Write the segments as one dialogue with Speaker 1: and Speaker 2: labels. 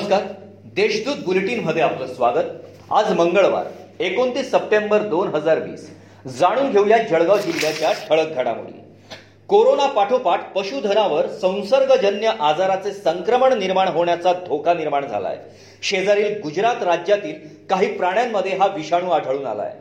Speaker 1: नमस्कार. देशदूत बुलेटिनमध्ये आपलं स्वागत. आज मंगळवार एकोणतीस सप्टेंबर दोन हजार वीस. जाणून घेऊया जळगाव जिल्ह्याच्या ठळक घडामोडी. कोरोना पाठोपाठ पशुधनावर संसर्गजन्य आजाराचे संक्रमण निर्माण होण्याचा धोका निर्माण झालाय. शेजारील गुजरात राज्यातील काही प्राण्यांमध्ये हा विषाणू आढळून आलाय.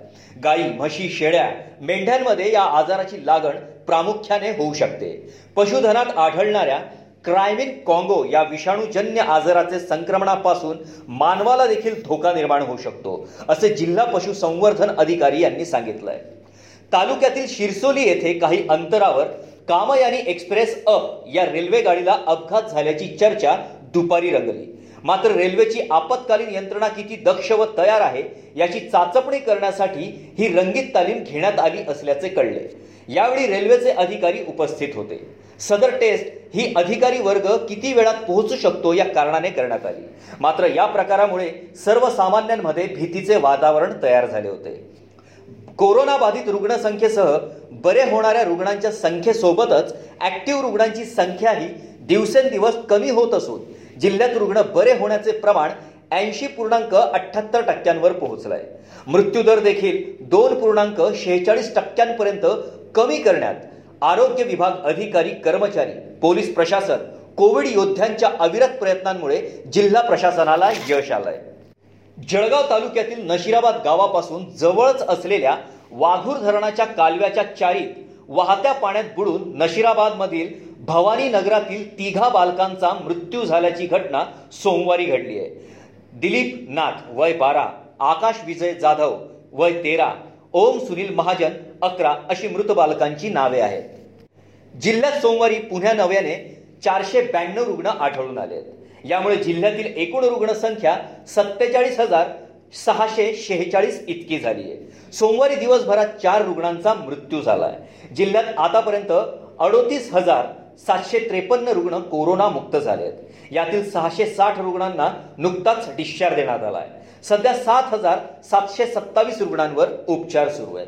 Speaker 1: गाई म्हशी शेळ्या मेंढ्यांमध्ये या आजाराची लागण प्रामुख्याने होऊ शकते. पशुधनात आढळणाऱ्या क्रायमिन कॉंगो या विषाणूजन्य आजाराचे संक्रमणापासून मानवाला देखील धोका निर्माण होऊ शकतो असे जिल्हा पशुसंवर्धन अधिकारी यांनी सांगितलंय. तालुक्यातील शिरसोली येथे काही अंतरावर कामयानी एक्सप्रेस अप या रेल्वे गाडीला अपघात झाल्याची चर्चा दुपारी रंगली. मात्र रेल्वेची आपत्कालीन यंत्रणा किती दक्ष व तयार आहे याची चाचपणी करण्यासाठी ही रंगीत तालीम घेण्यात आली असल्याचे कळले. यावेळी रेल्वेचे अधिकारी उपस्थित होते. सदर टेस्ट ही अधिकारी वर्ग किती वेळात पोहोचू शकतो या कारणाने करण्यात आली. मात्र या प्रकारामुळे सर्वसामान्यांमध्ये भीतीचे वातावरण तयार झाले होते. कोरोना बाधित रुग्णसंख्येसह बरे होणाऱ्या रुग्णांच्या संख्येसोबतच ऍक्टिव्ह रुग्णांची संख्याही दिवसेंदिवस कमी होत असून जिल्ह्यात रुग्ण बरे होण्याचे प्रमाण ऐंशी पूर्णांक अठ्ठ्याहत्तर टक्क्यांवर पोहोचलाय. मृत्यूदर देखील दोन पूर्णांक शेहेचाळीस टक्क्यांपर्यंत कमी करण्यात आरोग्य विभाग अधिकारी कर्मचारी पोलीस प्रशासन कोविड योद्ध्यांच्या अविरत प्रयत्नांमुळे जिल्हा प्रशासनाला यश आलंय. जळगाव तालुक्यातील नशिराबाद गावापासून जवळच असलेल्या वाघूर धरणाच्या कालव्याच्या चारीत वाहत्या पाण्यात बुडून नशिराबाद मधील भवानी नगरातील तिघा बालकांचा मृत्यू झाल्याची घटना सोमवारी घडली आहे. दिलीप नाथ वय बारा आकाश विजय जाधव वय तेरा ओम सुनील महाजन अकरा अशी मृत बालकांची नावे आहेत. जिल्ह्यात सोमवारी पुण्या नव्याने चारशे ब्याण्णव रुग्ण आढळून आले आहेत. यामुळे जिल्ह्यातील एकूण रुग्णसंख्या सत्तेचाळीस हजार सहाशे शेहेचाळीस इतकी झाली आहे. सोमवारी दिवसभरात चार रुग्णांचा मृत्यू झाला आहे जिल्ह्यात आतापर्यंत अडोतीस हजार सातशे त्रेपन्न रुग्ण कोरोनामुक्त झाले आहेत. यातील सहाशे साठ रुग्णांना नुकताच डिस्चार्ज देण्यात आला आहे सध्या सात हजार सातशे सत्तावीस रुग्णांवर उपचार सुरू आहेत.